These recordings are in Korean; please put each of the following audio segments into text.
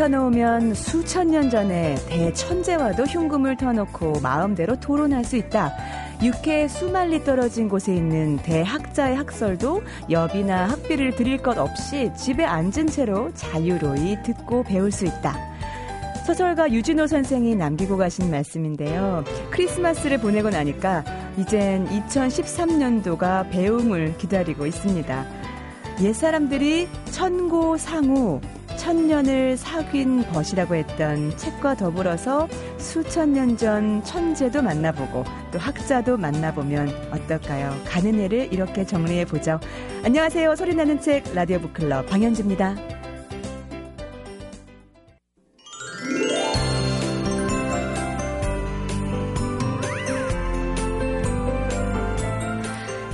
책만 펴놓으면 수천 년 전에 대천재와도 흉금을 터놓고 마음대로 토론할 수 있다. 육해 수만리 떨어진 곳에 있는 대학자의 학설도 여비나 학비를 드릴 것 없이 집에 앉은 채로 자유로이 듣고 배울 수 있다. 소설가 유진호 선생이 남기고 가신 말씀인데요. 크리스마스를 보내고 나니까 이젠 2013년도가 배움을 기다리고 있습니다. 옛사람들이 천고 상우, 천년을 사귄 벗이라고 했던 책과 더불어서 수천 년 전 천재도 만나보고 또 학자도 만나보면 어떨까요? 가는 해를 이렇게 정리해 보죠. 안녕하세요. 소리나는 책 라디오 북클럽 방현주입니다.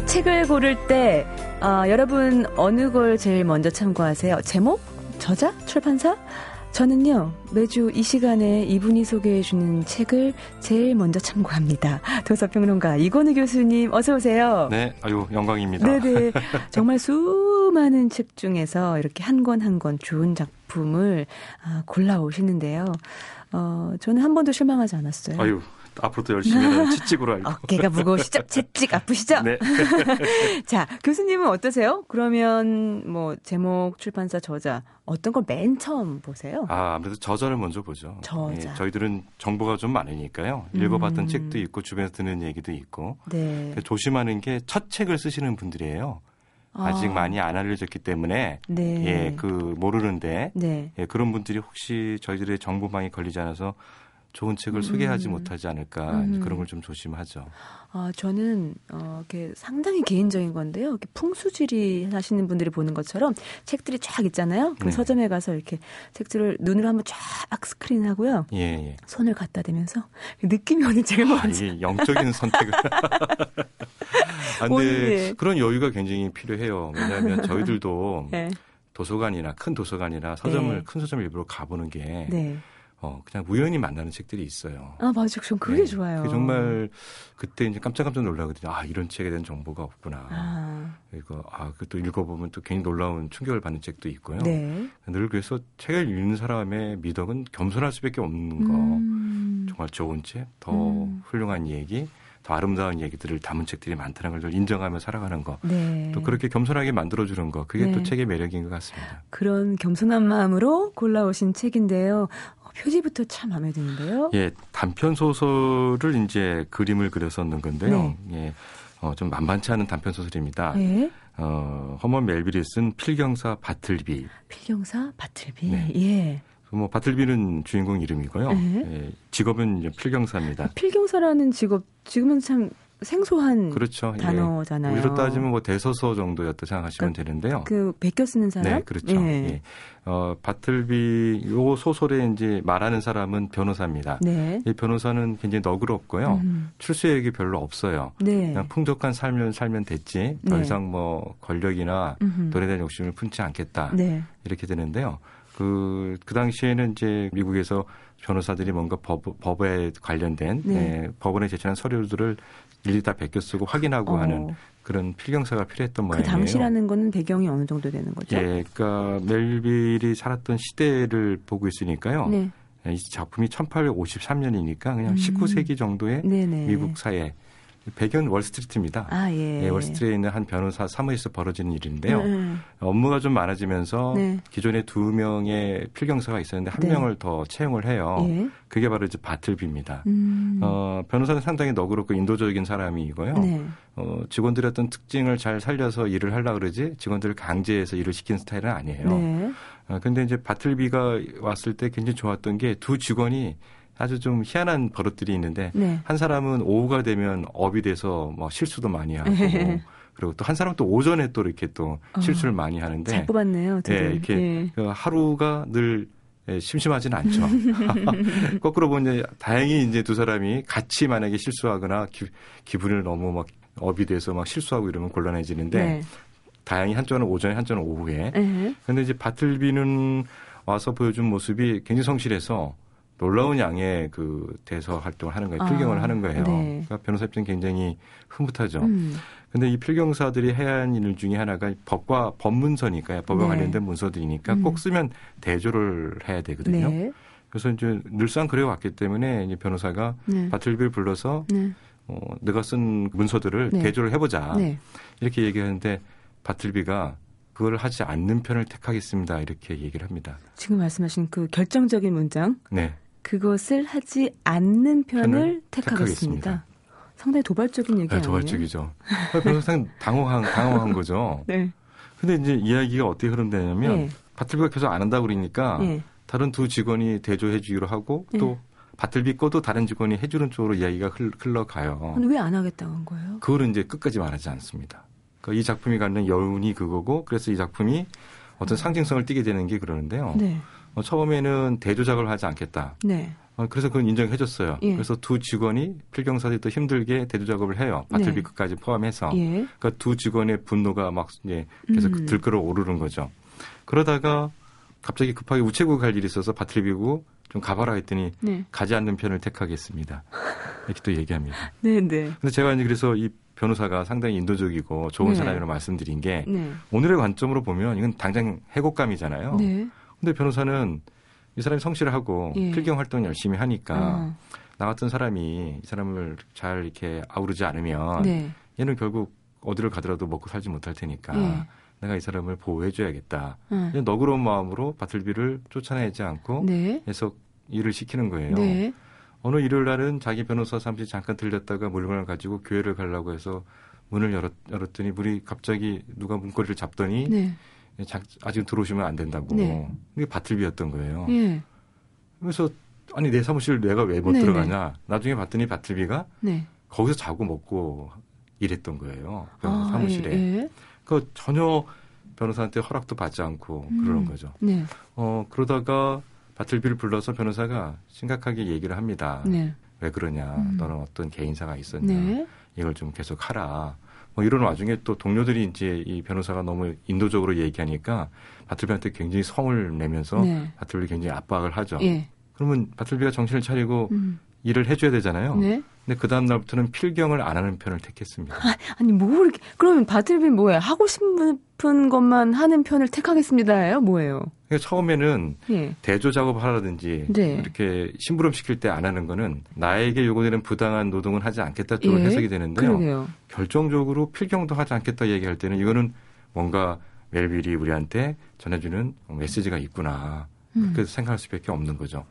책을 고를 때 어, 여러분 어느 걸 제일 먼저 참고하세요? 제목? 저자? 출판사? 저는요, 매주 이 시간에 이분이 소개해주는 책을 제일 먼저 참고합니다. 도서평론가 이건우 교수님, 어서오세요. 네, 아유, 영광입니다. 네네. 정말 수많은 책 중에서 이렇게 한 권 한 권 좋은 작품을 아, 골라오시는데요. 어, 저는 한 번도 실망하지 않았어요. 아유, 앞으로도 열심히 하는 채찍으로 알고. 어깨가 무거우시죠? 채찍 아프시죠? 네. 자, 교수님은 어떠세요? 그러면 뭐 제목, 출판사, 저자 어떤 걸 맨 처음 보세요? 아, 아무래도 저자를 먼저 보죠. 저자. 예, 저희들은 정보가 좀 많으니까요. 읽어봤던 음. 책도 있고 주변에서 듣는 얘기도 있고. 네. 조심하는 게 첫 책을 쓰시는 분들이에요. 아직 아, 많이 안 알려졌기 때문에 네. 예, 그 모르는데 네. 예, 그런 분들이 혹시 저희들의 정보망이 걸리지 않아서 좋은 책을 소개하지 음. 못하지 않을까 음. 그런 걸 좀 조심하죠. 아, 저는, 어, 이렇게 상당히 개인적인 건데요. 이렇게 풍수지리 하시는 분들이 보는 것처럼 책들이 쫙 있잖아요. 그 네. 서점에 가서 이렇게 책들을 눈으로 한번 쫙 스크린 하고요. 예, 예. 손을 갖다 대면서 느낌이 오는 책을 아, 먼저. 이게 영적인 선택을. 아, 근데 예. 그런 여유가 굉장히 필요해요. 왜냐하면 저희들도 네. 도서관이나 큰 도서관이나 서점을 네. 큰 서점 일부러 가보는 게 네. 어, 그냥 우연히 만나는 책들이 있어요. 아, 맞아. 전 그게 네. 좋아요. 그게 정말 그때 이제 깜짝깜짝 놀라거든요. 아 이런 책에 대한 정보가 없구나. 아, 이거 아 그것도 읽어보면 또 괜히 놀라운 충격을 받는 책도 있고요. 네. 늘 그래서 책을 읽는 사람의 미덕은 겸손할 수밖에 없는 거. 음. 정말 좋은 책, 더 음. 훌륭한 얘기, 더 아름다운 얘기들을 담은 책들이 많다는 걸늘 인정하며 살아가는 거. 네. 또 그렇게 겸손하게 만들어주는 거. 그게 네. 또 책의 매력인 것 같습니다. 그런 겸손한 마음으로 골라오신 책인데요. 어, 표지부터 참 마음에 드는데요. 예, 단편 소설을 이제 그림을 그려서 넣은 건데요. 네. 예, 어, 좀 만만치 않은 단편 소설입니다. 예. 어, 허먼 멜빌이 쓴 필경사 바틀비. 필경사 바틀비. 네. 예. 뭐 바틀비는 주인공 이름이고요. 네. 예, 직업은 이제 필경사입니다. 필경사라는 직업 지금은 참 생소한 그렇죠. 예. 단어잖아요. 우리로 따지면 뭐 대서서 정도였다 생각하시면 되는데요. 그 베껴 쓰는 사람? 네, 그렇죠. 예. 예. 어, 바틀비 요 소설에 이제 말하는 사람은 변호사입니다. 네. 이 변호사는 굉장히 너그럽고요. 음. 출세액이 별로 없어요. 네. 그냥 풍족한 삶을 살면 됐지. 더 네. 이상 뭐 권력이나 음흠. 돈에 대한 욕심을 품지 않겠다. 네. 이렇게 되는데요. 그, 그 당시에는 이제 미국에서 변호사들이 뭔가 법, 법에 관련된 네. 예, 법원에 제출한 서류들을 일일이 다 베껴 쓰고 확인하고 어, 하는 그런 필경사가 필요했던 그 모양이에요. 당시라는 거는 배경이 어느 정도 되는 거죠? 예, 그러니까 멜빌이 살았던 시대를 보고 있으니까요. 네. 이 작품이 1853년이니까 그냥 음. 19세기 정도의 네네. 미국 사회 배경 월스트리트입니다. 아, 예. 예, 월스트리트에 있는 한 변호사 사무실에서 벌어지는 일인데요. 음, 업무가 좀 많아지면서 네. 기존에 두 명의 필경사가 있었는데 한 네. 명을 더 채용을 해요. 예. 그게 바로 이제 바틀비입니다. 음. 어, 변호사는 상당히 너그럽고 인도적인 사람이고요. 네. 어, 직원들의 어떤 특징을 잘 살려서 일을 하려고 그러지 직원들을 강제해서 일을 시키는 스타일은 아니에요. 네. 어, 근데 이제 바틀비가 왔을 때 굉장히 좋았던 게 두 직원이 아주 좀 희한한 버릇들이 있는데 네. 한 사람은 오후가 되면 업이 돼서 뭐 실수도 많이 하고 네. 그리고 또 한 사람은 또 오전에 또 이렇게 또 어, 실수를 많이 하는데 잘 뽑았네요. 두 예, 분. 이렇게 예. 그 하루가 늘 예, 심심하지는 않죠. 거꾸로 보면 다행히 이제 두 사람이 같이 만약에 실수하거나 기, 기분을 너무 막 업이 돼서 막 실수하고 이러면 곤란해지는데 네. 다행히 한쪽은 오전에 한쪽은 오후에. 예. 근데 이제 바틀비는 와서 보여준 모습이 굉장히 성실해서 놀라운 양의 그 대서 활동을 하는 거예요. 아, 필경을 하는 거예요. 네. 그러니까 변호사 입장은 굉장히 흐뭇하죠. 음. 근데 이 필경사들이 해야 하는 일 중에 하나가 법과 법문서니까요. 법과 네. 관련된 문서들이니까 음. 꼭 쓰면 대조를 해야 되거든요. 네. 그래서 이제 늘상 그래왔기 때문에 이제 변호사가 네. 바틀비를 불러서 네. 어, 내가 쓴 문서들을 네. 대조를 해보자 네. 이렇게 얘기하는데 바틀비가 그걸 하지 않는 편을 택하겠습니다 이렇게 얘기를 합니다. 지금 말씀하신 그 결정적인 문장 네, 그것을 하지 않는 편을 택하겠습니다. 택하겠습니다. 상당히 도발적인 얘기 네, 아니에요? 도발적이죠. 변호사는 당황한 당황한 거죠. 네. 근데 이제 이야기가 어떻게 흐름되냐면 네. 바틀비가 계속 안 한다고 그러니까 네. 다른 두 직원이 대조해 주기로 하고 네. 또 바틀비 거도 다른 직원이 해주는 쪽으로 이야기가 흘- 흘러가요. 근데 왜 안 하겠다고 한 거예요? 그거를 이제 끝까지 말하지 않습니다. 그러니까 이 작품이 갖는 여운이 그거고 그래서 이 작품이 어떤 상징성을 띠게 되는 게 그러는데요. 네. 어, 처음에는 대조작을 하지 않겠다. 네. 어, 그래서 그건 인정해줬어요. 예. 그래서 두 직원이 필경사들이 또 힘들게 대조작업을 해요. 바틀비 네. 포함해서. 예. 그러니까 두 직원의 분노가 막 이제 계속 음. 들끓어 오르는 거죠. 그러다가 갑자기 급하게 우체국 갈 일이 있어서 바틀비고 좀 가봐라 했더니 네. 가지 않는 편을 택하겠습니다. 이렇게 또 얘기합니다. 네, 네. 근데 제가 이제 그래서 이 변호사가 상당히 인도적이고 좋은 네. 사람이라고 말씀드린 게 네. 오늘의 관점으로 보면 이건 당장 해고감이잖아요. 네. 근데 변호사는 이 사람이 성실을 하고 예. 필경 활동 열심히 하니까 어. 나 같은 사람이 이 사람을 잘 이렇게 아우르지 않으면 네. 얘는 결국 어디를 가더라도 먹고 살지 못할 테니까 예. 내가 이 사람을 보호해줘야겠다. 어. 이런 너그러운 마음으로 바틀비를 쫓아내지 않고 네. 계속 일을 시키는 거예요. 네. 어느 일요일 날은 자기 변호사 사무실 잠깐 들렸다가 물건을 가지고 교회를 가려고 해서 문을 열었, 열었더니 문이 갑자기 누가 문고리를 잡더니 네. 자- 아직 들어오시면 안 된다고. 네. 이게 바틀비였던 거예요. 예. 그래서 아니 내 사무실 내가 왜못 네네. 들어가냐. 나중에 봤더니 바틀비가 네. 거기서 자고 먹고 일했던 거예요. 변호사 아, 사무실에. 예, 예. 그 전혀 변호사한테 허락도 받지 않고 음. 그러는 거죠. 네. 어 그러다가 바틀비를 불러서 변호사가 심각하게 얘기를 합니다. 네. 왜 그러냐? 음. 너는 어떤 개인사가 있었냐? 네. 이걸 좀 계속 하라. 뭐 이런 와중에 또 동료들이 이제 이 변호사가 너무 인도적으로 얘기하니까 바틀비한테 굉장히 성을 내면서 네. 바틀비 굉장히 압박을 하죠. 예. 그러면 바틀비가 정신을 차리고 음. 일을 해줘야 되잖아요. 네. 근데 그 다음 날부터는 필경을 안 하는 편을 택했습니다. 아니 뭐 이렇게 그러면 바틀빈 뭐예요? 하고 싶은 것만 하는 편을 택하겠습니다예요? 뭐예요? 그러니까 처음에는 예. 대조 작업을 하라든지 네. 이렇게 심부름 시킬 때 안 하는 거는 나에게 요구되는 부당한 노동은 하지 않겠다 쪽으로 예. 해석이 되는데요. 그러게요. 결정적으로 필경도 하지 않겠다 얘기할 때는 이거는 뭔가 멜빌이 우리한테 전해주는 메시지가 있구나. 음. 그래서 생각할 수밖에 없는 거죠.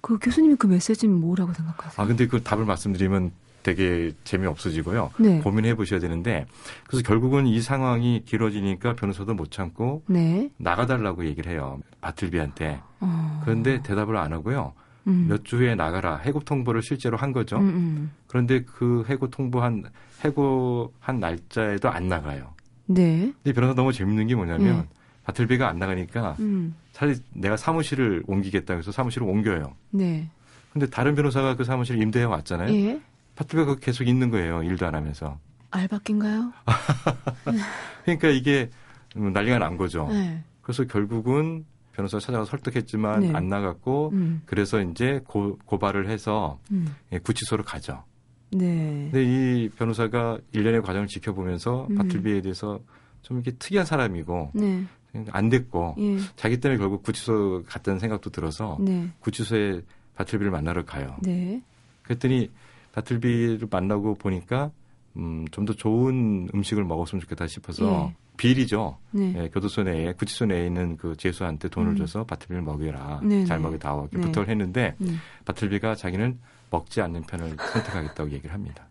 그 교수님이 그 메시지는 뭐라고 생각하세요? 아 근데 그 답을 말씀드리면 되게 재미없어지고요. 네. 고민해 보셔야 되는데 그래서 결국은 이 상황이 길어지니까 변호사도 못 참고 네. 나가달라고 얘기를 해요. 바틀비한테. 어. 그런데 대답을 안 하고요. 음. 몇주 후에 나가라. 해고 통보를 실제로 한 거죠. 음, 음. 그런데 그 해고 통보한 해고 한 날짜에도 안 나가요. 네. 근데 변호사 너무 재밌는 게 뭐냐면 네. 바틀비가 안 나가니까 음. 차라리 내가 사무실을 옮기겠다 해서 사무실을 옮겨요. 네. 근데 다른 변호사가 그 사무실 임대해 왔잖아요. 예. 바틀비가 계속 있는 거예요. 일도 안 하면서. 알바낀가요? 그러니까 이게 음, 난리가 난 거죠. 네. 그래서 결국은 변호사 찾아가 설득했지만 네. 안 나갔고 음. 그래서 이제 고, 고발을 해서 음. 예, 구치소로 가죠. 네. 근데 이 변호사가 일련의 과정을 지켜보면서 음. 바틀비에 대해서 좀 이렇게 특이한 사람이고 네. 안 됐고 예. 자기 때문에 결국 구치소 갔다는 생각도 들어서 네. 구치소에 바틀비를 만나러 가요. 네. 그랬더니 바틀비를 만나고 보니까 음, 좀 더 좋은 음식을 먹었으면 좋겠다 싶어서 예. 비리죠. 네. 예, 교도소 내에 구치소 내에 있는 그 재수한테 돈을 음. 줘서 바틀비를 먹여라. 네네. 잘 먹여다오. 이렇게 네. 부탁을 했는데 음. 바틀비가 자기는 먹지 않는 편을 선택하겠다고 얘기를 합니다.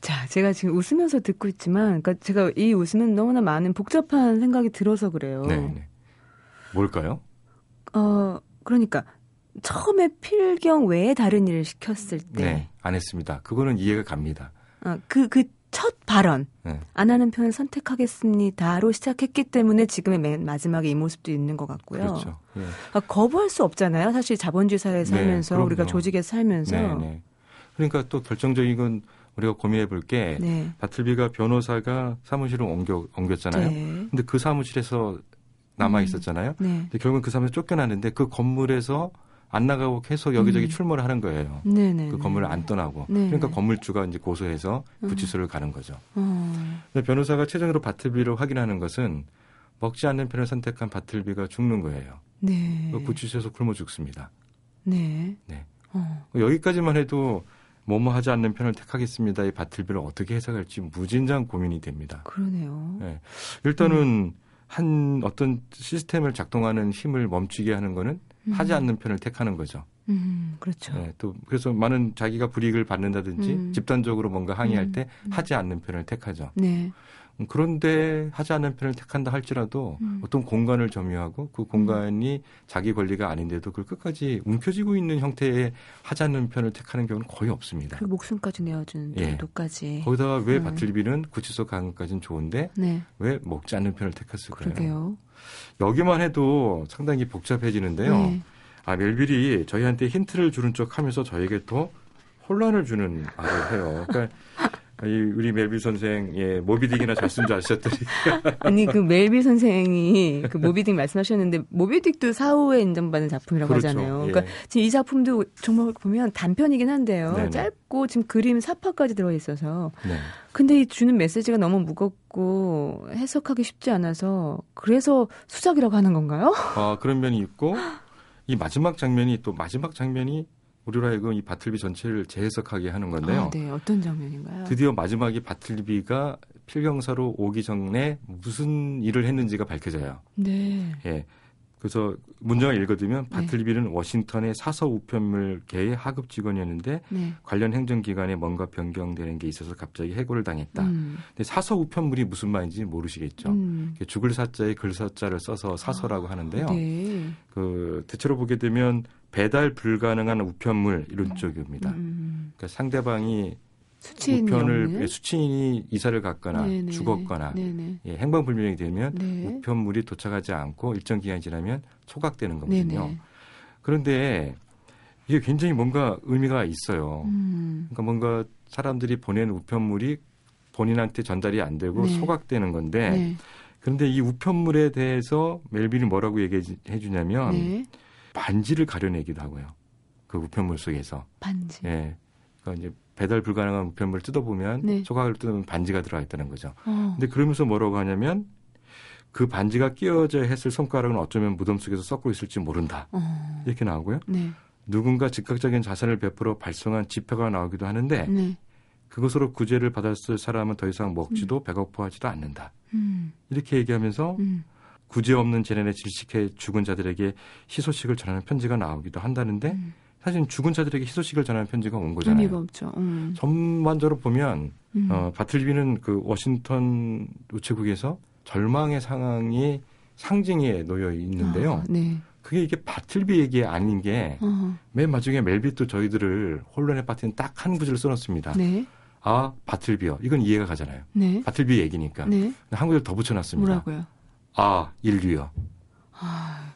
자, 제가 지금 웃으면서 듣고 있지만, 그러니까 제가 이 웃음은 너무나 많은 복잡한 생각이 들어서 그래요. 네, 네. 뭘까요? 어, 그러니까 처음에 필경 외에 다른 일을 시켰을 때, 네, 안 했습니다. 그거는 이해가 갑니다. 아, 그, 그 첫 발언, 네. 안 하는 편을 선택하겠습니다로 시작했기 때문에 지금의 맨 마지막에 이 모습도 있는 것 같고요. 그렇죠. 예. 아, 거부할 수 없잖아요. 사실 자본주의 사회에 네, 살면서 그럼요. 우리가 조직에서 살면서. 네, 네. 그러니까 또 결정적인 건 우리가 고민해 볼게 네. 바틀비가 변호사가 사무실을 옮겨 옮겼잖아요. 네. 근데 그 사무실에서 남아 있었잖아요. 네. 근데 결국은 그 사무실 쫓겨나는데 그 건물에서 안 나가고 계속 여기저기 음. 출몰을 하는 거예요. 네네. 그 건물을 안 떠나고. 네. 그러니까 건물주가 이제 고소해서 음. 구치소를 가는 거죠. 어. 근데 변호사가 최종적으로 바틀비를 확인하는 것은 먹지 않는 편을 선택한 바틀비가 죽는 거예요. 네. 그 구치소에서 굶어 죽습니다. 네. 네. 어. 여기까지만 해도 뭐뭐 하지 않는 편을 택하겠습니다. 이 바틀비를 어떻게 해석할지 무진장 고민이 됩니다. 그러네요. 네. 일단은 한 어떤 시스템을 작동하는 힘을 멈추게 하는 거는 하지 음. 않는 편을 택하는 거죠. 음, 그렇죠. 네, 또 그래서 많은 자기가 불이익을 받는다든지 음. 집단적으로 뭔가 항의할 음. 때 음. 하지 않는 편을 택하죠. 네. 음, 그런데 하지 않는 편을 택한다 할지라도 음. 어떤 공간을 점유하고 그 공간이 자기 권리가 아닌데도 그걸 끝까지 움켜쥐고 있는 형태의 하지 않는 편을 택하는 경우는 거의 없습니다. 그 목숨까지 내어준 예. 정도까지. 거기다가 왜 음. 바틀비는 구치소 가는 것까지는 좋은데 네. 왜 먹지 않는 편을 택했을까요? 그러게요. 여기만 해도 상당히 복잡해지는데요. 네. 아 멜빌이 저희한테 힌트를 주는 척 하면서 저에게 또 혼란을 주는 말을 해요. 그러니까 이 우리 멜빌 선생의 모비딕이나 잘 쓴 줄 아셨더니 아니 그 멜비 선생이 그 모비딕 말씀하셨는데 모비딕도 사후에 인정받은 작품이라고 그렇죠. 하잖아요. 예. 그러니까 지금 이 작품도 정말 보면 단편이긴 한데요. 네네. 짧고 지금 그림 사파까지 들어 있어서 네. 근데 이 주는 메시지가 너무 무겁고 해석하기 쉽지 않아서 그래서 수작이라고 하는 건가요? 아, 그런 면이 있고 이 마지막 장면이 또 마지막 장면이 우리로 하여금 이 바틀비 전체를 재해석하게 하는 건데요. 아, 네. 어떤 장면인가요? 드디어 마지막에 바틀비가 필경사로 오기 전에 무슨 일을 했는지가 밝혀져요. 네. 예. 그래서 문장을 읽어두면 네. 바틀비는 워싱턴의 사서 우편물계의 하급 직원이었는데 네. 관련 행정기관에 뭔가 변경되는 게 있어서 갑자기 해고를 당했다. 음. 근데 사서 우편물이 무슨 말인지 모르시겠죠. 음. 죽을 사자에 글사자를 써서 사서라고 하는데요. 네. 그 대체로 보게 되면 배달 불가능한 우편물 이런 쪽입니다. 음. 그러니까 상대방이 수치인이 우편을 없는? 수치인이 이사를 갔거나 네네. 죽었거나 네네. 예, 행방불명이 되면 네. 우편물이 도착하지 않고 일정 기간이 지나면 소각되는 거거든요. 네네. 그런데 이게 굉장히 뭔가 의미가 있어요. 음. 그러니까 뭔가 사람들이 보낸 우편물이 본인한테 전달이 안 되고 네. 소각되는 건데 네. 그런데 이 우편물에 대해서 멜빈이 뭐라고 얘기해 주냐면 네. 반지를 가려내기도 하고요. 그 우편물 속에서. 반지. 예. 그러니까 이제 배달 불가능한 우편물을 뜯어보면 네. 소각을 뜯으면 반지가 들어가 있다는 거죠. 어. 근데 그러면서 뭐라고 하냐면 그 반지가 끼어져 했을 손가락은 어쩌면 무덤 속에서 썩고 있을지 모른다. 어. 이렇게 나오고요. 네. 누군가 즉각적인 자산을 베풀어 발송한 지표가 나오기도 하는데 네. 그것으로 구제를 받았을 사람은 더 이상 먹지도 배고파하지도 않는다. 음. 이렇게 얘기하면서 음. 구제 없는 재난에 질식해 죽은 자들에게 희소식을 전하는 편지가 나오기도 한다는데 음. 사실 죽은 자들에게 희소식을 전하는 편지가 온 거잖아요. 의미가 없죠. 음. 전반적으로 보면 음. 어, 바틀비는 그 워싱턴 우체국에서 절망의 상황이 상징에 놓여 있는데요. 아, 네. 그게 이게 바틀비 얘기 아닌 게맨 어. 마지막에 멜빗도 저희들을 혼란에 빠뜨린 딱 한 구절을 써놨습니다. 네. 아 바틀비요. 이건 이해가 가잖아요. 네. 바틀비 얘기니까. 네. 한 구절 더 붙여놨습니다. 뭐라고요? 아 인류요. 아,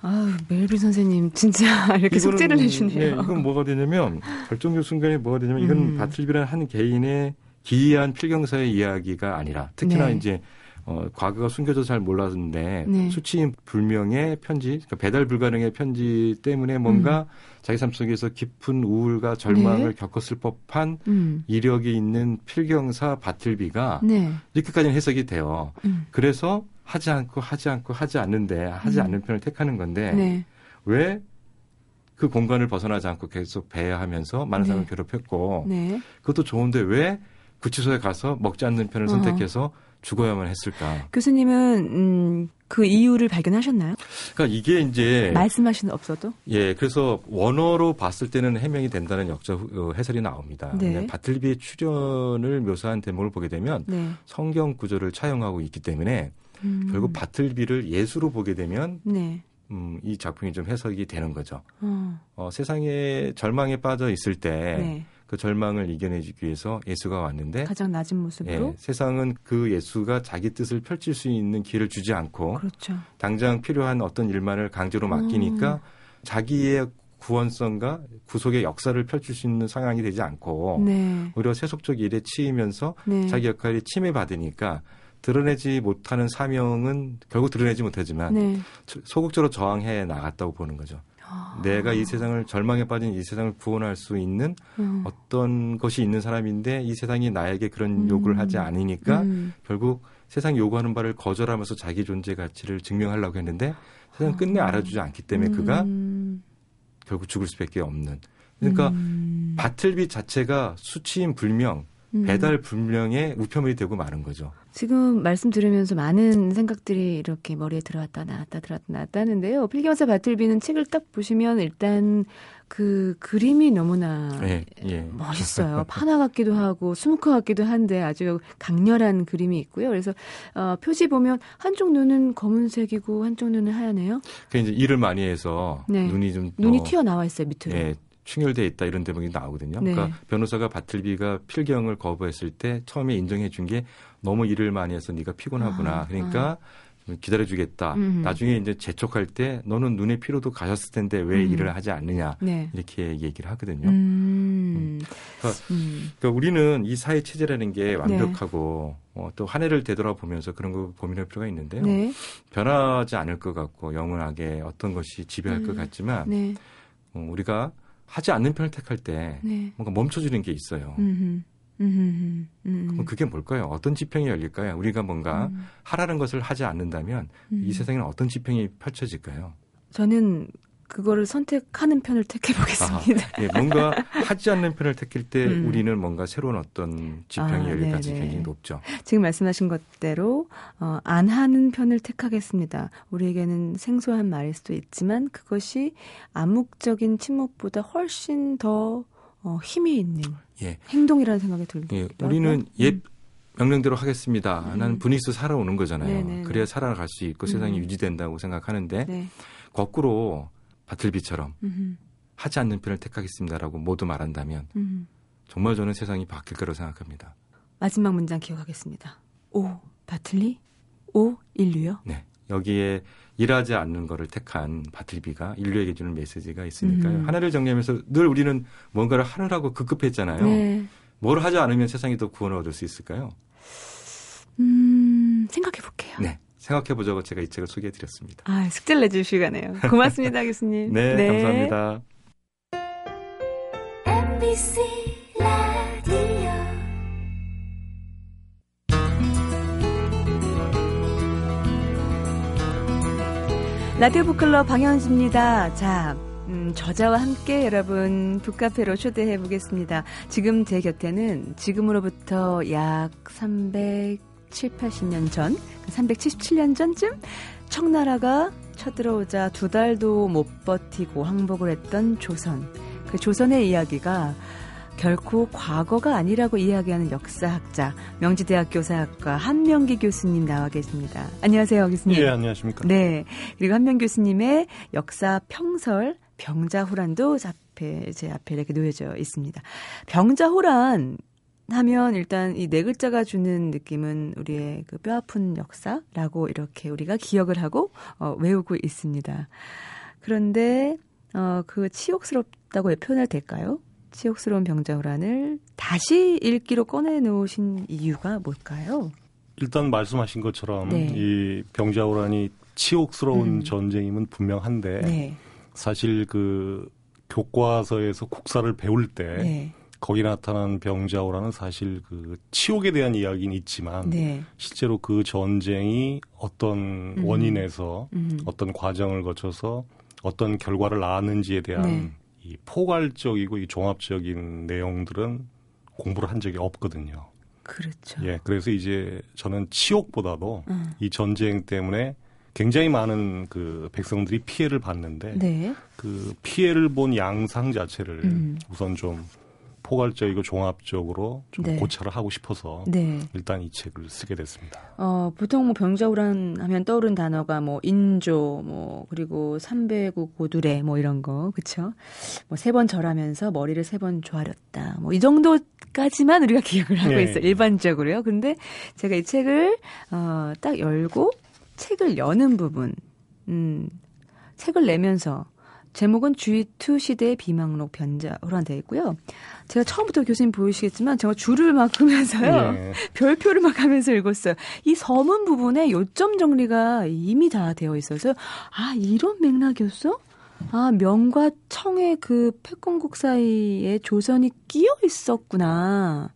아 멜빈 선생님 진짜 이렇게 이거는, 속죄를 해주네요. 네, 이건 뭐가 되냐면 결정적 순간에 뭐가 되냐면 이건 음. 바틀비라는 한 개인의 기이한 필경사의 이야기가 아니라 특히나 네. 이제 어, 과거가 숨겨져 잘 몰랐는데 네. 수치인 불명의 편지, 그러니까 배달 불가능의 편지 때문에 뭔가 자기 삶 속에서 깊은 우울과 절망을 음. 네. 겪었을 법한 음. 이력이 있는 필경사 바틀비가 네. 이렇게까지는 해석이 돼요. 음. 그래서 하지 않고 하지 않고 하지 않는데 하지 음. 않는 편을 택하는 건데 네. 왜그 공간을 벗어나지 않고 계속 배회하면서 많은 네. 사람을 괴롭혔고 네. 그것도 좋은데 왜 구치소에 가서 먹지 않는 편을 어허. 선택해서 죽어야만 했을까? 교수님은 음, 그 이유를 발견하셨나요? 그러니까 이게 이제 말씀하신 없어도? 예 그래서 원어로 봤을 때는 해명이 된다는 역적 어, 해설이 나옵니다. 네. 바틀비의 출연을 묘사한 대목을 보게 되면 네. 성경 구조를 차용하고 있기 때문에 음. 결국 바틀비를 예수로 보게 되면 네. 음, 이 작품이 좀 해석이 되는 거죠. 어. 어, 세상에 절망에 빠져 있을 때 네. 그 절망을 이겨내주기 위해서 예수가 왔는데 가장 낮은 예, 모습으로. 세상은 그 예수가 자기 뜻을 펼칠 수 있는 길을 주지 않고 그렇죠. 당장 필요한 어떤 일만을 강제로 맡기니까 음. 자기의 구원성과 구속의 역사를 펼칠 수 있는 상황이 되지 않고 네. 오히려 세속적 일에 치이면서 네. 자기 역할이 침해받으니까 드러내지 못하는 사명은 결국 드러내지 못하지만 네. 소극적으로 저항해 나갔다고 보는 거죠. 아. 내가 이 세상을 절망에 빠진 이 세상을 구원할 수 있는 음. 어떤 것이 있는 사람인데 이 세상이 나에게 그런 음. 요구를 하지 않으니까 음. 결국 세상이 요구하는 바를 거절하면서 자기 존재 가치를 증명하려고 했는데 세상 끝내 아. 알아주지 않기 때문에 그가 음. 결국 죽을 수밖에 없는. 그러니까 음. 바틀빛 자체가 수치인 불명, 음. 배달 불명의 우편물이 되고 마는 거죠. 지금 말씀 들으면서 많은 생각들이 이렇게 머리에 들어왔다 나왔다 들어왔다 나왔다 하는데요. 필경사 바틀비는 책을 딱 보시면 일단 그 그림이 너무나 예, 예. 멋있어요. 파나 같기도 하고 스무커 같기도 한데 아주 강렬한 그림이 있고요. 그래서 어, 표지 보면 한쪽 눈은 검은색이고 한쪽 눈은 하얗네요. 그 이제 일을 많이 해서 네. 눈이 좀 눈이 더, 튀어나와 있어요 밑으로. 예, 충혈돼 있다 이런 대목이 나오거든요. 네. 그러니까 변호사가 바틀비가 필경을 거부했을 때 처음에 인정해 준 게 너무 일을 많이 해서 네가 피곤하구나. 아, 그러니까 좀 기다려주겠다. 음. 나중에 이제 재촉할 때 너는 눈의 피로도 가셨을 텐데 왜 음. 일을 하지 않느냐 네. 이렇게 얘기를 하거든요. 음. 그러니까 음. 그러니까 우리는 이 사회 체제라는 게 네. 완벽하고 어, 또 한 해를 되돌아보면서 그런 거 고민할 필요가 있는데요. 네. 변하지 않을 것 같고 영원하게 어떤 것이 지배할 것 음. 같지만 네. 어, 우리가 하지 않는 편을 택할 때 네. 뭔가 멈춰주는 게 있어요. 음. 음. 음. 그럼 그게 뭘까요? 어떤 지평이 열릴까요? 우리가 뭔가 음. 하라는 것을 하지 않는다면 음. 이 세상에는 어떤 지평이 펼쳐질까요? 저는 그거를 선택하는 편을 택해 보겠습니다. 예, 뭔가 하지 않는 편을 택할 때 음. 우리는 뭔가 새로운 어떤 지평이 아, 열릴 가능성이 네네. 굉장히 높죠. 지금 말씀하신 것대로 어, 안 하는 편을 택하겠습니다. 우리에게는 생소한 말일 수도 있지만 그것이 암묵적인 침묵보다 훨씬 더 어, 힘이 있는 예. 행동이라는 생각이 들기도 예. 우리는 옛 음. 명령대로 하겠습니다. 음. 나는 분위기에서 살아오는 거잖아요. 네네네. 그래야 살아갈 수 있고 세상이 음. 유지된다고 생각하는데 네. 거꾸로 바틀비처럼 음, 하지 않는 편을 택하겠습니다라고 모두 말한다면 음. 정말 저는 세상이 바뀔 거라고 생각합니다. 마지막 문장 기억하겠습니다. 오 바틀리 오 인류요. 네. 여기에 일하지 않는 거를 택한 바틀비가 인류에게 주는 메시지가 있으니까요. 음. 하나를 정리하면서 늘 우리는 뭔가를 하느라고 급급했잖아요. 네. 뭘 하지 않으면 세상이 더 구원을 얻을 수 있을까요? 음 생각해 볼게요. 네. 생각해 보자고 제가 이 책을 소개해 드렸습니다. 아 숙제를 내주시가네요. 고맙습니다, 교수님. 네, 감사합니다. MBC 라디오 라디오 북클럽 방현주입니다. 자, 음, 저자와 함께 여러분 북카페로 초대해 보겠습니다. 지금 제 곁에는 지금으로부터 약 307, 80년 전, 377년 전쯤 청나라가 쳐들어오자 두 달도 못 버티고 항복을 했던 조선. 그 조선의 이야기가 결코 과거가 아니라고 이야기하는 역사학자, 명지대학교 사학과 한명기 교수님 나와 계십니다. 안녕하세요, 교수님. 예, 안녕하십니까. 네. 그리고 한명 교수님의 역사 평설 병자호란도 앞에 제 앞에 이렇게 놓여져 있습니다. 병자호란 하면 일단 이 네 글자가 주는 느낌은 우리의 그 뼈아픈 역사라고 이렇게 우리가 기억을 하고 어, 외우고 있습니다. 그런데 어, 그 치욕스럽다고 표현할 될까요? 치욕스러운 병자호란을 다시 읽기로 꺼내 놓으신 이유가 뭘까요? 일단 말씀하신 것처럼 네. 이 병자호란이 치욕스러운 음. 전쟁임은 분명한데 네. 사실 그 교과서에서 국사를 배울 때 네. 거기 나타난 병자호란은 사실 그 치욕에 대한 이야기는 있지만 네. 실제로 그 전쟁이 어떤 음. 원인에서 음. 어떤 과정을 거쳐서 어떤 결과를 낳았는지에 대한 네. 이 포괄적이고 이 종합적인 내용들은 공부를 한 적이 없거든요. 그렇죠. 예, 그래서 이제 저는 치욕보다도 음. 이 전쟁 때문에 굉장히 많은 그 백성들이 피해를 봤는데 네. 그 피해를 본 양상 자체를 음. 우선 좀 포괄적이고 종합적으로 좀 네. 고찰을 하고 싶어서 네. 일단 이 책을 쓰게 됐습니다. 어, 보통 뭐 병자호란 하면 떠오른 단어가 뭐 인조, 뭐 그리고 삼배구 고두레 뭐 이런 거, 그쵸? 뭐세 번 절하면서 머리를 세 번 조아렸다. 뭐 이 정도까지만 우리가 기억을 하고 네. 있어요. 일반적으로요. 근데 제가 이 책을 어, 딱 열고 책을 여는 부분, 음, 책을 내면서 제목은 G2 시대의 비망록 변자호란 되어 있고요. 제가 처음부터 교수님 보이시겠지만 제가 줄을 막 끄면서요. 예. 별표를 막 하면서 읽었어요. 이 서문 부분에 요점 정리가 이미 다 되어 있어서 아 이런 맥락이었어? 아, 명과 청의 그 패권국 사이에 조선이 끼어 있었구나.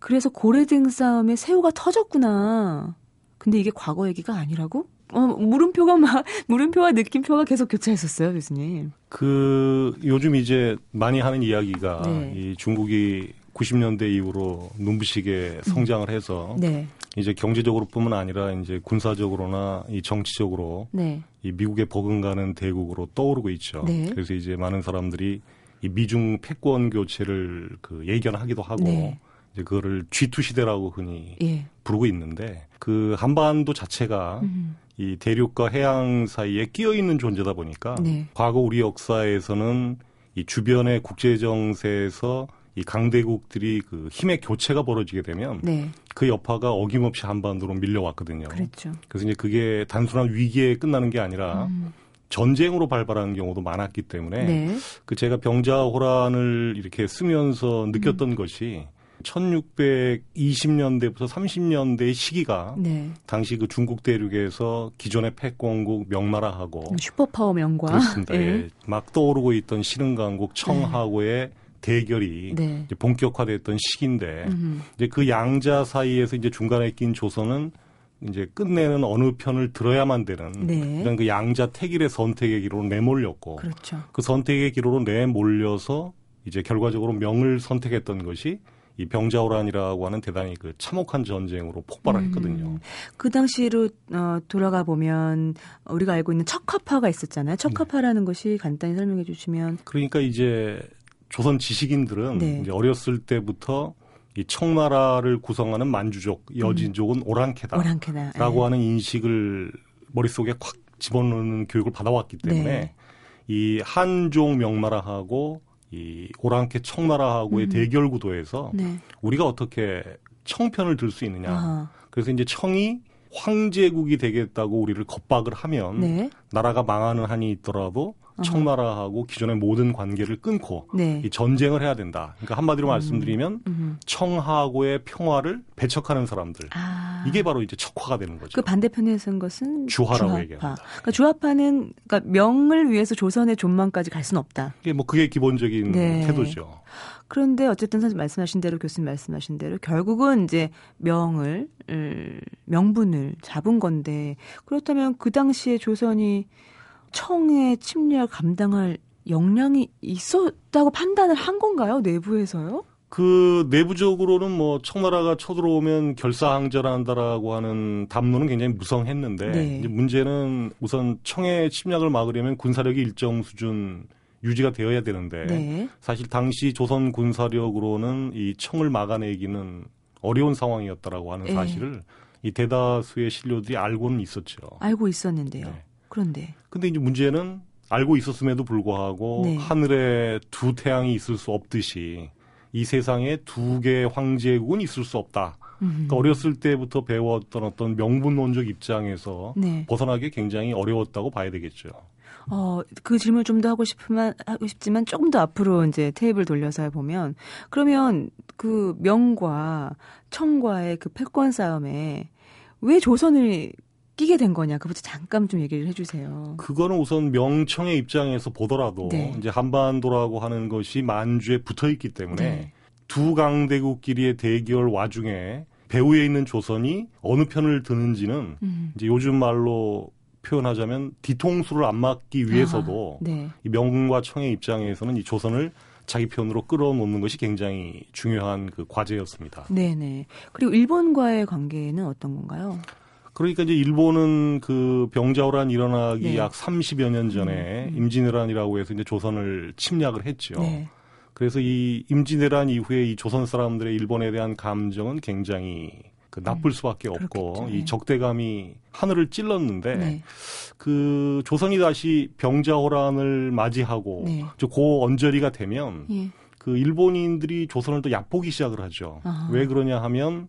그래서 고래 등 싸움에 새우가 터졌구나. 근데 이게 과거 얘기가 아니라고? 어, 물음표가 막, 물음표와 느낌표가 계속 교차했었어요, 교수님. 그 요즘 이제 많이 하는 이야기가 네. 이 중국이 90년대 이후로 눈부시게 성장을 해서 네, 이제 경제적으로뿐만 아니라 이제 군사적으로나 이 정치적으로 네, 이 미국에 버금가는 대국으로 떠오르고 있죠. 네. 그래서 이제 많은 사람들이 이 미중 패권 교체를 그 예견하기도 하고 네. 이제 그거를 G2 시대라고 흔히 예. 부르고 있는데 그 한반도 자체가 음, 이 대륙과 해양 사이에 끼어 있는 존재다 보니까 네. 과거 우리 역사에서는 이 주변의 국제 정세에서 이 강대국들이 그 힘의 교체가 벌어지게 되면 네, 그 여파가 어김없이 한반도로 밀려왔거든요. 그랬죠. 그래서 이제 그게 단순한 위기에 끝나는 게 아니라 음, 전쟁으로 발발하는 경우도 많았기 때문에 네, 그 제가 병자호란을 이렇게 쓰면서 음. 느꼈던 것이 1620년대부터 30년대의 시기가 네. 당시 그 중국 대륙에서 기존의 패권국 명나라하고 슈퍼파워 명과. 그렇습니다. 예. 예. 막 떠오르고 있던 신흥강국 청하고의 대결이 네. 이제 본격화됐던 시기인데 음, 이제 그 양자 사이에서 이제 중간에 낀 조선은 이제 끝내는 어느 편을 들어야만 되는 네. 이런 그 양자 택일의 선택의 기로로 내몰렸고 그렇죠. 그 선택의 기로로 내몰려서 이제 결과적으로 명을 선택했던 것이 이 병자호란이라고 하는 대단히 그 참혹한 전쟁으로 폭발을 했거든요. 음, 그 당시로 어, 돌아가 보면 우리가 알고 있는 척화파가 있었잖아요. 척화파라는 것이 간단히 설명해 주시면 그러니까 이제 조선 지식인들은 네. 이제 어렸을 때부터 이 청나라를 구성하는 만주족, 여진족은 오랑캐다 라고 오랑캐나 예. 하는 인식을 머릿속에 콱 집어넣는 교육을 받아왔기 때문에 네. 이 한족 명나라하고 이 오랑캐 청나라하고의 음. 대결 구도에서 네. 우리가 어떻게 청편을 들 수 있느냐. 아하. 그래서 이제 청이 황제국이 되겠다고 우리를 겁박을 하면 네. 나라가 망하는 한이 있더라도. 청나라하고 기존의 모든 관계를 끊고 네. 이 전쟁을 해야 된다. 그러니까 한마디로 말씀드리면 음. 청하고의 평화를 배척하는 사람들. 아. 이게 바로 이제 척화가 되는 거죠. 그 반대편에 쓴 것은 주화라고 주화파. 얘기합니다. 그러니까 주화파는 그러니까 명을 위해서 조선의 존망까지 갈 수는 없다. 이게 뭐 그게 기본적인 네. 태도죠. 그런데 어쨌든 선생님 말씀하신 대로 교수님 말씀하신 대로 결국은 이제 명을 을, 명분을 잡은 건데 그렇다면 그 당시에 조선이 청의 침략 감당할 역량이 있었다고 판단을 한 건가요 내부에서요? 그 내부적으로는 뭐 청나라가 쳐들어오면 결사항전한다라고 하는 담론은 굉장히 무성했는데 네. 이제 문제는 우선 청의 침략을 막으려면 군사력이 일정 수준 유지가 되어야 되는데 네. 사실 당시 조선 군사력으로는 이 청을 막아내기는 어려운 상황이었다라고 하는 네. 사실을 이 대다수의 신료들이 알고는 있었죠. 알고 있었는데요. 네. 그런데 근데 이제 문제는 알고 있었음에도 불구하고 네. 하늘에 두 태양이 있을 수 없듯이 이 세상에 두 개의 황제국은 있을 수 없다. 음. 그러니까 어렸을 때부터 배웠던 어떤 명분론적 입장에서 네. 벗어나기 굉장히 어려웠다고 봐야 되겠죠. 어, 그 질문 좀 더 하고 싶으면, 하고 싶지만 조금 더 앞으로 이제 테이블 돌려서 해보면, 그러면 그 명과 청과의 그 패권 싸움에 왜 조선을 끼게 된 거냐, 그부터 잠깐 좀 얘기를 해주세요. 그거는 우선 명청의 입장에서 보더라도 네. 이제 한반도라고 하는 것이 만주에 붙어 있기 때문에 네. 두 강대국끼리의 대결 와중에 배후에 있는 조선이 어느 편을 드는지는 음. 이제 요즘 말로 표현하자면 뒤통수를 안 맞기 위해서도 아, 네. 이 명과 청의 입장에서는 이 조선을 자기 편으로 끌어놓는 것이 굉장히 중요한 그 과제였습니다. 네네. 그리고 일본과의 관계는 어떤 건가요? 그러니까 이제 일본은 그 병자호란 일어나기 네. 약 30여 년 전에 음, 음. 임진왜란이라고 해서 이제 조선을 침략을 했죠. 네. 그래서 이 임진왜란 이후에 이 조선 사람들의 일본에 대한 감정은 굉장히 그 나쁠 수밖에 없고 음, 그렇겠죠. 네. 이 적대감이 하늘을 찔렀는데 네. 그 조선이 다시 병자호란을 맞이하고 네. 저고 언저리가 되면 예. 그 일본인들이 조선을 또 얕보기 시작을 하죠. 아하. 왜 그러냐 하면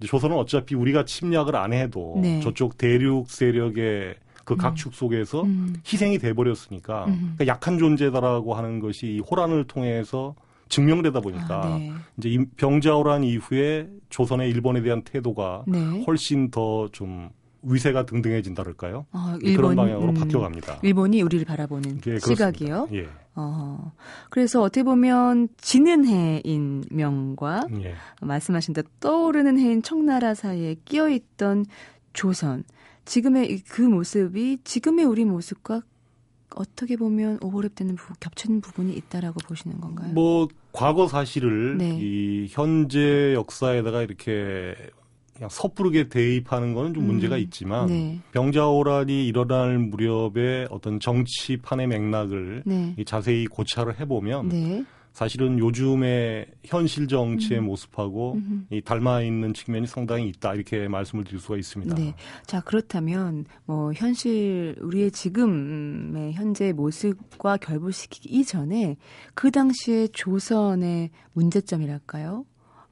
조선은 어차피 우리가 침략을 안 해도 네. 저쪽 대륙 세력의 그 각축 속에서 음. 희생이 돼 버렸으니까 음. 그러니까 약한 존재다라고 하는 것이 이 호란을 통해서 증명되다 보니까 아, 네. 이제 이 병자호란 이후에 조선의 일본에 대한 태도가 네. 훨씬 더 좀 위세가 등등해진다랄까요? 어, 그런 방향으로 음, 바뀌어갑니다. 일본이 우리를 바라보는 예, 시각이요. 예. 어, 그래서 어떻게 보면 지는 해인 명과 예. 말씀하신 대로 떠오르는 해인 청나라 사이에 끼어있던 조선. 지금의 이- 그 모습이 지금의 우리 모습과 어떻게 보면 오버랩되는 부, 겹치는 부분이 있다라고 보시는 건가요? 뭐 과거 사실을 네. 이 현재 역사에다가 이렇게 그냥 섣부르게 대입하는 거는 좀 음, 문제가 있지만 네. 병자호란이 일어날 무렵에 어떤 정치판의 맥락을 네. 이 자세히 고찰을 해보면 네. 사실은 요즘의 현실 정치의 음. 모습하고 음흠. 이 닮아 있는 측면이 상당히 있다 이렇게 말씀을 드릴 수가 있습니다. 네. 자, 그렇다면 뭐 현실 우리의 지금의 현재 모습과 결부시키기 이전에 그 당시에 조선의 문제점이랄까요?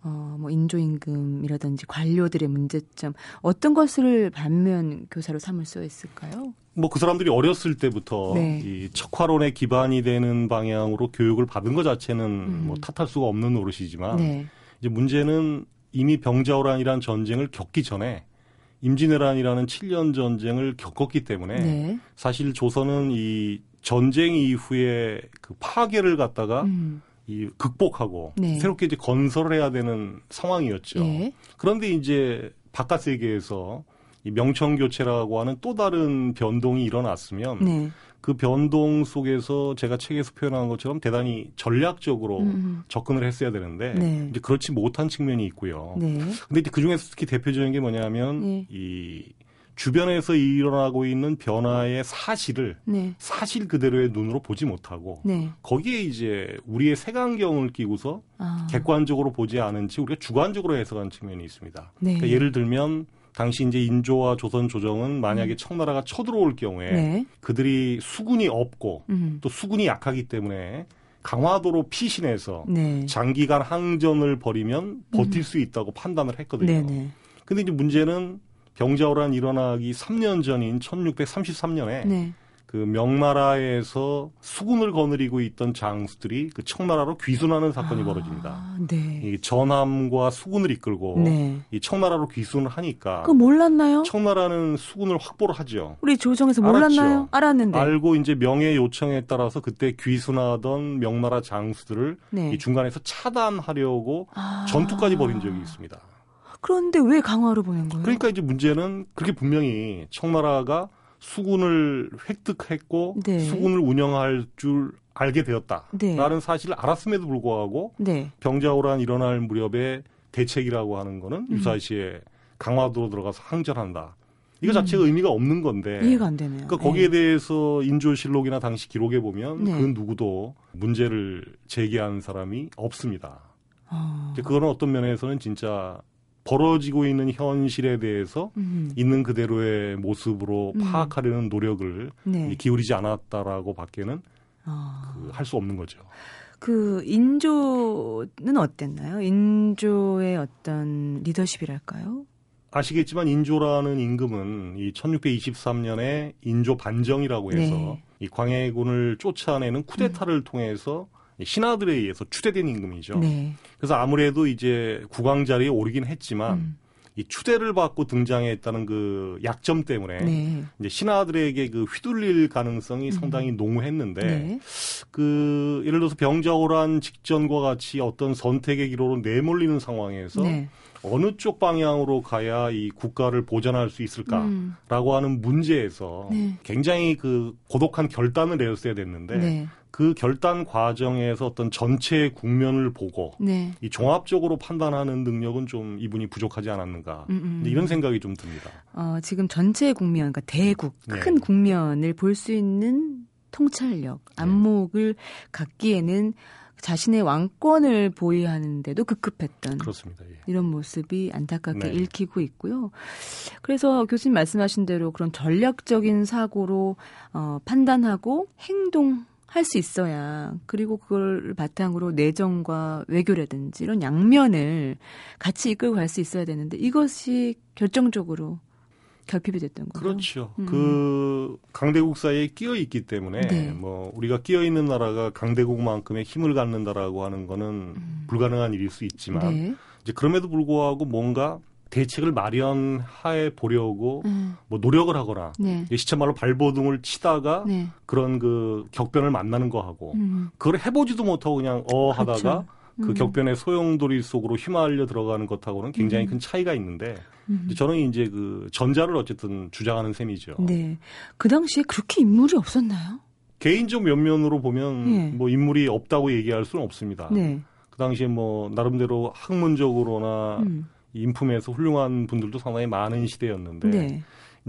어, 뭐 인조임금이라든지 관료들의 문제점 어떤 것을 반면 교사로 삼을 수 있을까요? 뭐 그 사람들이 어렸을 때부터 네. 이 척화론에 기반이 되는 방향으로 교육을 받은 것 자체는 음. 뭐 탓할 수가 없는 노릇이지만 네. 이제 문제는 이미 병자호란이라는 전쟁을 겪기 전에 임진왜란이라는 7년 전쟁을 겪었기 때문에 네. 사실 조선은 이 전쟁 이후에 그 파괴를 갖다가 음. 이 극복하고 네. 새롭게 이제 건설을 해야 되는 상황이었죠. 예. 그런데 이제 바깥 세계에서 이 명청 교체라고 하는 또 다른 변동이 일어났으면 네. 그 변동 속에서 제가 책에서 표현한 것처럼 대단히 전략적으로 음. 접근을 했어야 되는데 네. 이제 그렇지 못한 측면이 있고요. 네. 근데 이제 그 중에서 특히 대표적인 게 뭐냐면 네. 이 주변에서 일어나고 있는 변화의 사실을 네. 사실 그대로의 눈으로 보지 못하고 네. 거기에 이제 우리의 색안경을 끼고서 아. 객관적으로 보지 않은 채 우리가 주관적으로 해석한 측면이 있습니다. 네. 그러니까 예를 들면 당시 이제 인조와 조선 조정은 만약에 청나라가 쳐들어올 경우에 음. 네. 그들이 수군이 없고 음. 또 수군이 약하기 때문에 강화도로 피신해서 네. 장기간 항전을 벌이면 버틸 수 있다고 판단을 했거든요. 네네. 근데 이제 문제는 병자호란 일어나기 3년 전인 1633년에 네. 그 명나라에서 수군을 거느리고 있던 장수들이 그 청나라로 귀순하는 사건이 벌어집니다. 아, 네. 이 전함과 수군을 이끌고 네. 이 청나라로 귀순을 하니까 그거 몰랐나요? 청나라는 수군을 확보를 하죠. 우리 조정에서 알았죠. 몰랐나요? 알았는데. 알고 이제 명예 요청에 따라서 그때 귀순하던 명나라 장수들을 네. 이 중간에서 차단하려고 아. 전투까지 벌인 적이 있습니다. 그런데 왜 강화로 보낸 거예요? 그러니까 이제 문제는 그렇게 분명히 청나라가 수군을 획득했고 네. 수군을 운영할 줄 알게 되었다라는 네. 사실을 알았음에도 불구하고 네. 병자호란 일어날 무렵에 대책이라고 하는 거는 음. 유사시에 강화도로 들어가서 항전한다. 이거 음. 자체가 의미가 없는 건데. 이해가 안 되네요. 그러니까 거기에 대해서 인조실록이나 당시 기록에 보면 네. 그 누구도 문제를 제기한 사람이 없습니다. 어. 그거는 어떤 면에서는 진짜 벌어지고 있는 현실에 대해서 음. 있는 그대로의 모습으로 음. 파악하려는 노력을 네. 기울이지 않았다라고 밖에는 어. 할수 없는 거죠. 그 인조는 어땠나요? 인조의 어떤 리더십이랄까요? 아시겠지만 인조라는 임금은 이 1623년에 인조 반정이라고 해서 네. 이 광해군을 쫓아내는 쿠데타를 통해서 이 신하들에 의해서 추대된 임금이죠. 네. 그래서 아무래도 이제 국왕 자리에 오르긴 했지만 음. 이 추대를 받고 등장했다는 그 약점 때문에 네. 이제 신하들에게 그 휘둘릴 가능성이 음. 상당히 농후했는데 네. 그 예를 들어서 병자호란 직전과 같이 어떤 선택의 기로로 내몰리는 상황에서 네. 어느 쪽 방향으로 가야 이 국가를 보전할 수 있을까라고 음. 하는 문제에서 네. 굉장히 그 고독한 결단을 내렸어야 됐는데 네. 그 결단 과정에서 어떤 전체의 국면을 보고 네. 이 종합적으로 판단하는 능력은 좀 이분이 부족하지 않았는가 음, 음. 이제 이런 생각이 좀 듭니다. 어, 지금 전체 국면, 그러니까 대국, 네. 큰 국면을 볼 수 있는 통찰력, 네. 안목을 갖기에는 자신의 왕권을 보유하는데도 급급했던 그렇습니다. 예. 이런 모습이 안타깝게 네. 읽히고 있고요. 그래서 교수님 말씀하신 대로 그런 전략적인 사고로 어, 판단하고 행동 할 수 있어야 그리고 그걸 바탕으로 내정과 외교라든지 이런 양면을 같이 이끌고 갈 수 있어야 되는데 이것이 결정적으로 결핍이 됐던 거죠. 그렇죠. 음. 그 강대국 사이에 끼어 있기 때문에 네. 뭐 우리가 끼어 있는 나라가 강대국만큼의 힘을 갖는다라고 하는 거는 불가능한 일일 수 있지만 음. 네. 이제 그럼에도 불구하고 뭔가 대책을 마련해 보려고 음. 뭐 노력을 하거나 네. 시체말로 발버둥을 치다가 네. 그런 그 격변을 만나는 거하고 음. 그걸 해보지도 못하고 그냥 어 하다가 그 음. 격변의 소용돌이 속으로 휘말려 들어가는 것하고는 굉장히 음. 큰 차이가 있는데 음. 저는 이제 그 전자를 어쨌든 주장하는 셈이죠. 네. 그 당시에 그렇게 인물이 없었나요? 개인적 면면으로 보면 예. 뭐 인물이 없다고 얘기할 수는 없습니다. 네. 그 당시에 뭐 나름대로 학문적으로나 음. 인품에서 훌륭한 분들도 상당히 많은 시대였는데 네.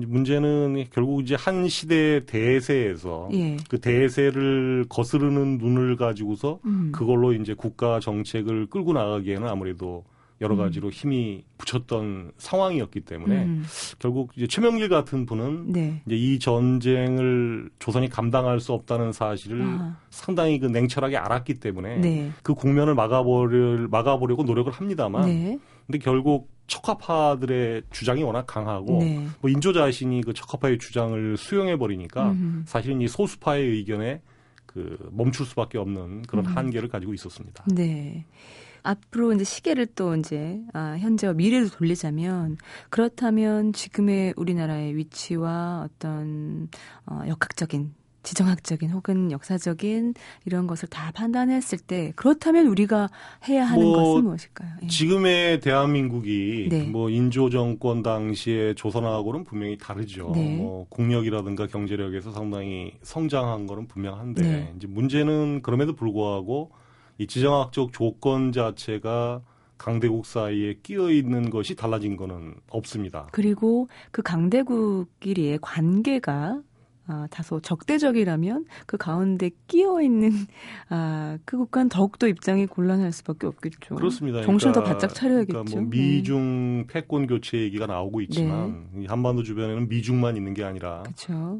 문제는 결국 이제 한 시대의 대세에서 예. 그 대세를 거스르는 눈을 가지고서 음. 그걸로 이제 국가 정책을 끌고 나가기에는 아무래도 여러 음. 가지로 힘이 붙였던 상황이었기 때문에 음. 결국 이제 최명길 같은 분은 네. 이제 이 전쟁을 조선이 감당할 수 없다는 사실을 아. 상당히 그 냉철하게 알았기 때문에 네. 그 국면을 막아보려 막아보려고 노력을 합니다만 네. 근데 결국 척화파들의 주장이 워낙 강하고 네. 뭐 인조 자신이 그 척화파의 주장을 수용해 버리니까 음. 사실은 이 소수파의 의견에 그 멈출 수밖에 없는 그런 음. 한계를 가지고 있었습니다. 네. 앞으로 이제 시계를 또 이제 아, 현재와 미래로 돌리자면 그렇다면 지금의 우리나라의 위치와 어떤 어, 역학적인 지정학적인 혹은 역사적인 이런 것을 다 판단했을 때 그렇다면 우리가 해야 하는 뭐, 것은 무엇일까요? 예. 지금의 대한민국이 네. 뭐 인조 정권 당시의 조선하고는 분명히 다르죠. 네. 뭐 국력이라든가 경제력에서 상당히 성장한 거는 분명한데 네. 이제 문제는 그럼에도 불구하고 이 지정학적 조건 자체가 강대국 사이에 끼어 있는 것이 달라진 거는 없습니다. 그리고 그 강대국끼리의 관계가 아, 다소 적대적이라면 그 가운데 끼어 있는 아, 그 국가는 더욱더 입장이 곤란할 수밖에 없겠죠. 그렇습니다. 정신을 더 그러니까- 바짝 차려야겠죠. 그러니까 뭐 네. 미중 패권 교체 얘기가 나오고 있지만 이 한반도 주변에는 미중만 있는 게 아니라.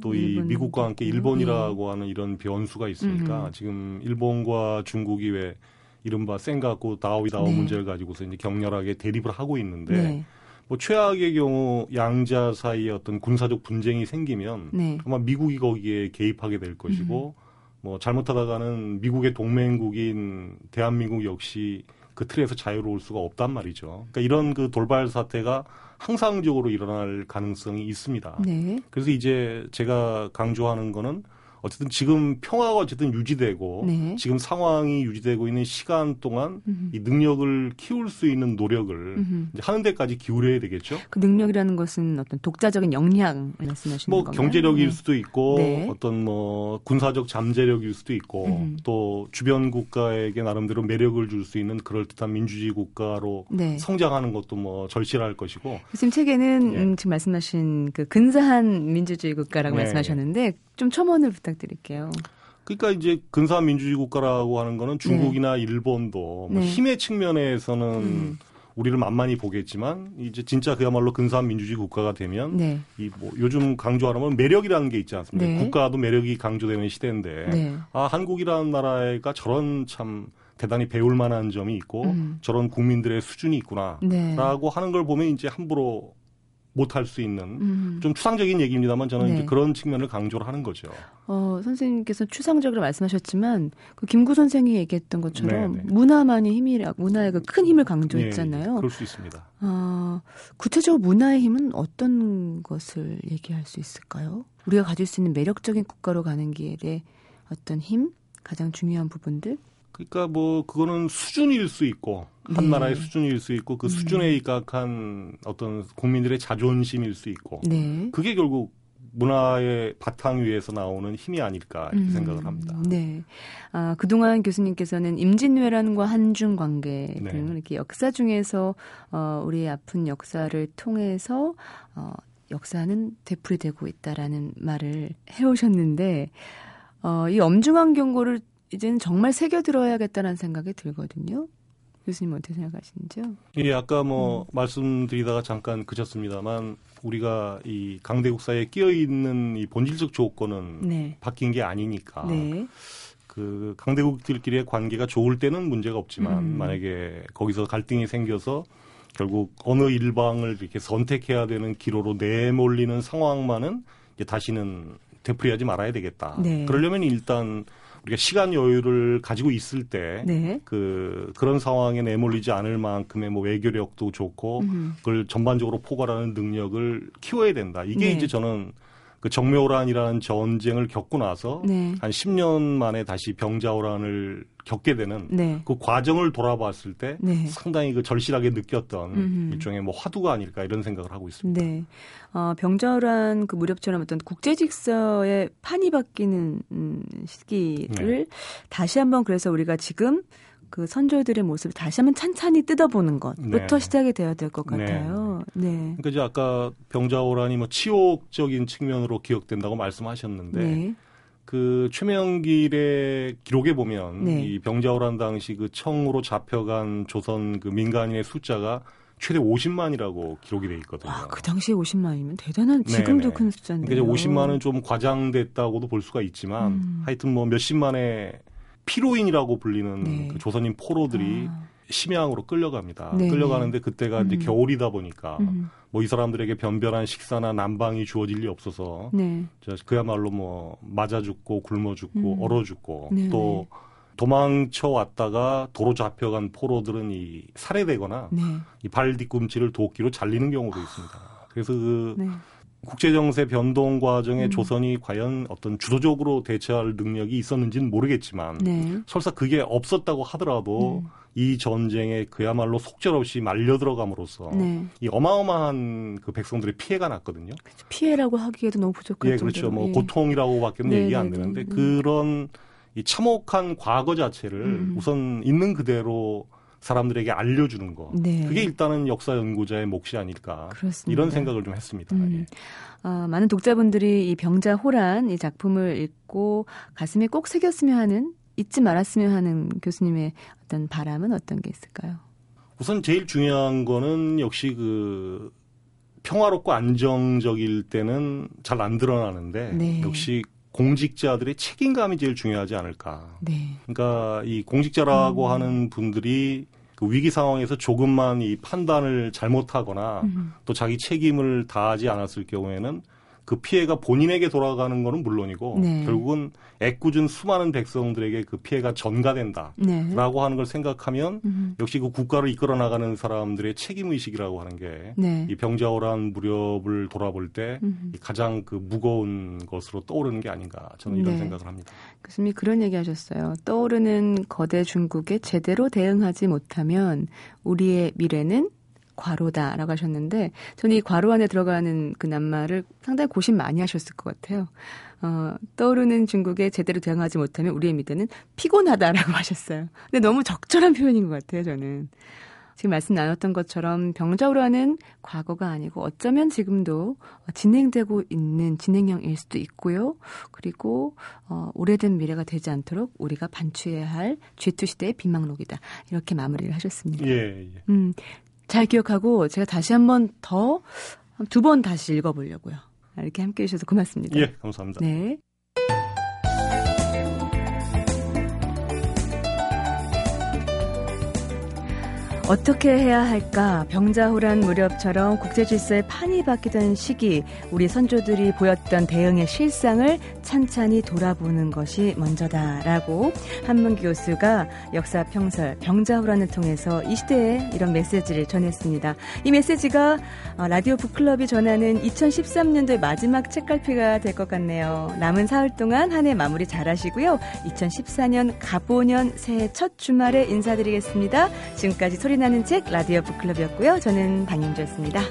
또 이 미국과 함께. 일본이라고 하는 이런 변수가 있으니까 음. 지금 일본과 중국이 왜 이른바 센가쿠 다오이 다오 네. 문제를 가지고서 이제 격렬하게 대립을 하고 예. 있는데 네. 뭐 최악의 경우 양자 사이에 어떤 군사적 분쟁이 생기면 네. 아마 미국이 거기에 개입하게 될 것이고 음. 뭐 잘못하다가는 미국의 동맹국인 대한민국 역시 그 틀에서 자유로울 수가 없단 말이죠. 그러니까 이런 그 돌발 사태가 항상적으로 일어날 가능성이 있습니다. 네. 그래서 이제 제가 강조하는 거는 어쨌든 지금 평화가 어쨌든 유지되고 네. 지금 상황이 유지되고 있는 시간 동안 음. 이 능력을 키울 수 있는 노력을 음. 이제 하는 데까지 기울여야 되겠죠. 그 능력이라는 것은 어떤 독자적인 역량 말씀하시는 뭐 건가요? 경제력일 네. 수도 있고 네. 어떤 뭐 군사적 잠재력일 수도 있고 음. 또 주변 국가에게 나름대로 매력을 줄 수 있는 그럴 듯한 민주주의 국가로 네. 성장하는 것도 뭐 절실할 것이고 교수님 책에는 예. 음, 지금 말씀하신 그 근사한 민주주의 국가라고 네. 말씀하셨는데 좀 첨언을 부탁드릴게요. 그러니까 이제 근사한 민주주의 국가라고 하는 거는 중국이나 일본도 뭐 네. 힘의 측면에서는 음. 우리를 만만히 보겠지만 이제 진짜 그야말로 근사한 민주주의 국가가 되면 네. 이뭐 요즘 강조하는 매력이라는 게 있지 않습니까? 네. 국가도 매력이 강조되는 시대인데 네. 아 한국이라는 나라가 저런 참 대단히 배울 만한 점이 있고 음. 저런 국민들의 수준이 있구나라고 네. 하는 걸 보면 이제 함부로 못할 수 있는 음. 좀 추상적인 얘기입니다만 저는 네. 이제 그런 측면을 강조를 하는 거죠. 어, 선생님께서 추상적으로 말씀하셨지만 그 김구 선생이 얘기했던 것처럼 네, 네. 문화만이 힘이라 문화의 그 큰 힘을 강조했잖아요. 예, 그럴 수 있습니다. 어, 구체적으로 문화의 힘은 어떤 것을 얘기할 수 있을까요? 우리가 가질 수 있는 매력적인 국가로 가는 길에 어떤 힘, 가장 중요한 부분들. 그러니까 뭐 그거는 수준일 수 있고 한 네. 나라의 수준일 수 있고 그 음. 수준에 입각한 어떤 국민들의 자존심일 수 있고 네. 그게 결국 문화의 바탕 위에서 나오는 힘이 아닐까 이렇게 음, 생각을 합니다. 네. 아, 그동안 교수님께서는 임진왜란과 한중 관계 네. 등 이렇게 역사 중에서 어, 우리의 아픈 역사를 통해서 어, 역사는 되풀이되고 있다라는 말을 해오셨는데 어, 이 엄중한 경고를 이제는 정말 새겨 들어야겠다는 생각이 들거든요. 교수님 어떻게 생각하시는지요? 예, 아까 뭐 음. 말씀드리다가 잠깐 그쳤습니다만 우리가 이 강대국 사이에 끼어 있는 이 본질적 조건은 네. 바뀐 게 아니니까 네. 그 강대국들끼리의 관계가 좋을 때는 문제가 없지만 음. 만약에 거기서 갈등이 생겨서 결국 어느 일방을 이렇게 선택해야 되는 기로로 내몰리는 상황만은 이제 다시는 되풀이하지 말아야 되겠다. 네. 그러려면 일단 우리가 시간 여유를 가지고 있을 때 네. 그 그런 상황에 내몰리지 않을 만큼의 뭐 외교력도 좋고 음. 그걸 전반적으로 포괄하는 능력을 키워야 된다. 이게 네. 이제 저는 그 정묘호란이라는 전쟁을 겪고 나서 네. 한 10년 만에 다시 병자호란을 겪게 되는 네. 그 과정을 돌아봤을 때 네. 상당히 그 절실하게 느꼈던 음흠. 일종의 뭐 화두가 아닐까 이런 생각을 하고 있습니다. 네. 어, 병자호란 그 무렵처럼 어떤 국제직서에 판이 바뀌는 음, 시기를 네. 다시 한번 그래서 우리가 지금 그 선조들의 모습을 다시 한번 찬찬히 뜯어보는 것부터 네. 시작이 되어야 될것 네. 같아요. 네. 그러니까 이제 아까 병자호란이 뭐 치욕적인 측면으로 기억된다고 말씀하셨는데 네. 그 최명길의 기록에 보면 네. 이 병자호란 당시 그 청으로 잡혀간 조선 그 민간인의 숫자가 최대 50만이라고 기록이 돼 있거든요. 와, 그 당시에 50만이면 대단한 네, 지금도 네. 큰 숫자인데요. 그러니까 이제 50만은 좀 과장됐다고도 볼 수가 있지만 음. 하여튼 뭐 몇십만의 피로인이라고 불리는 네. 그 조선인 포로들이 아, 심양으로 끌려갑니다. 네네. 끌려가는데 그때가 이제 음. 겨울이다 보니까 음. 뭐이 사람들에게 변변한 식사나 난방이 주어질 리 없어서 네. 저 그야말로 뭐 맞아 죽고 굶어 죽고 음. 얼어 죽고 네네. 또 도망쳐 왔다가 도로 잡혀간 포로들은 이 살해되거나 네. 이발 뒤꿈치를 도끼로 잘리는 경우도 있습니다. 그래서 그 네. 국제 정세 변동 과정에 음. 조선이 과연 어떤 주도적으로 대처할 능력이 있었는지는 모르겠지만 네. 설사 그게 없었다고 하더라도 음. 이 전쟁에 그야말로 속절없이 말려 들어감으로써 네. 이 어마어마한 그 백성들의 피해가 났거든요. 피해라고 하기에도 너무 부족할 예, 그렇죠. 정도로. 뭐 예. 고통이라고밖에는 네, 얘기가 안 네, 되는데 네, 네. 그런 이 참혹한 과거 자체를 음. 우선 있는 그대로 사람들에게 알려주는 거. 네. 그게 일단은 역사 연구자의 몫이 아닐까. 그렇습니다. 이런 생각을 좀 했습니다. 음. 예. 아, 많은 독자분들이 이 병자 호란 이 작품을 읽고 가슴에 꼭 새겼으면 하는 잊지 말았으면 하는 교수님의 어떤 바람은 어떤 게 있을까요? 우선 제일 중요한 거는 역시 그 평화롭고 안정적일 때는 잘 안 드러나는데 네. 역시 공직자들의 책임감이 제일 중요하지 않을까. 네. 그러니까 이 공직자라고 음. 하는 분들이 그 위기 상황에서 조금만 이 판단을 잘못하거나 음. 또 자기 책임을 다하지 않았을 경우에는 그 피해가 본인에게 돌아가는 거는 물론이고 네. 결국은 애꿎은 수많은 백성들에게 그 피해가 전가된다라고 네. 하는 걸 생각하면 음. 역시 그 국가를 이끌어 나가는 사람들의 책임 의식이라고 하는 게이 네. 병자호란 무렵을 돌아볼 때 음. 이 가장 그 무거운 것으로 떠오르는 게 아닌가 저는 이런 네. 생각을 합니다. 교수님이 그런 얘기 하셨어요. 떠오르는 거대 중국에 제대로 대응하지 못하면 우리의 미래는 과로다라고 하셨는데 저는 이 과로 안에 들어가는 그 낱말을 상당히 고심 많이 하셨을 것 같아요. 어, 떠오르는 중국에 제대로 대응하지 못하면 우리의 미래는 피곤하다라고 하셨어요. 근데 너무 적절한 표현인 것 같아요, 저는. 지금 말씀 나눴던 것처럼 병자호란은 과거가 아니고 어쩌면 지금도 진행되고 있는 진행형일 수도 있고요. 그리고 어, 오래된 미래가 되지 않도록 우리가 반추해야 할 G2 시대의 비망록이다. 이렇게 마무리를 하셨습니다. 예, 예. 음, 잘 기억하고 제가 다시 한 번 더 두 번 다시 읽어보려고요. 이렇게 함께 해주셔서 고맙습니다. 예, 감사합니다. 네. 어떻게 해야 할까? 병자호란 무렵처럼 국제 질서의 판이 바뀌던 시기, 우리 선조들이 보였던 대응의 실상을 찬찬히 돌아보는 것이 먼저다라고 한문기 교수가 역사 평설 병자호란을 통해서 이 시대에 이런 메시지를 전했습니다. 이 메시지가 어, 라디오 북클럽이 전하는 2013년도의 마지막 책갈피가 될 것 같네요. 남은 사흘 동안 한 해 마무리 잘 하시고요. 2014년 가보년 새해 첫 주말에 인사드리겠습니다. 지금까지 소리 나는 책 라디오 북클럽이었고요. 저는 반영주였습니다.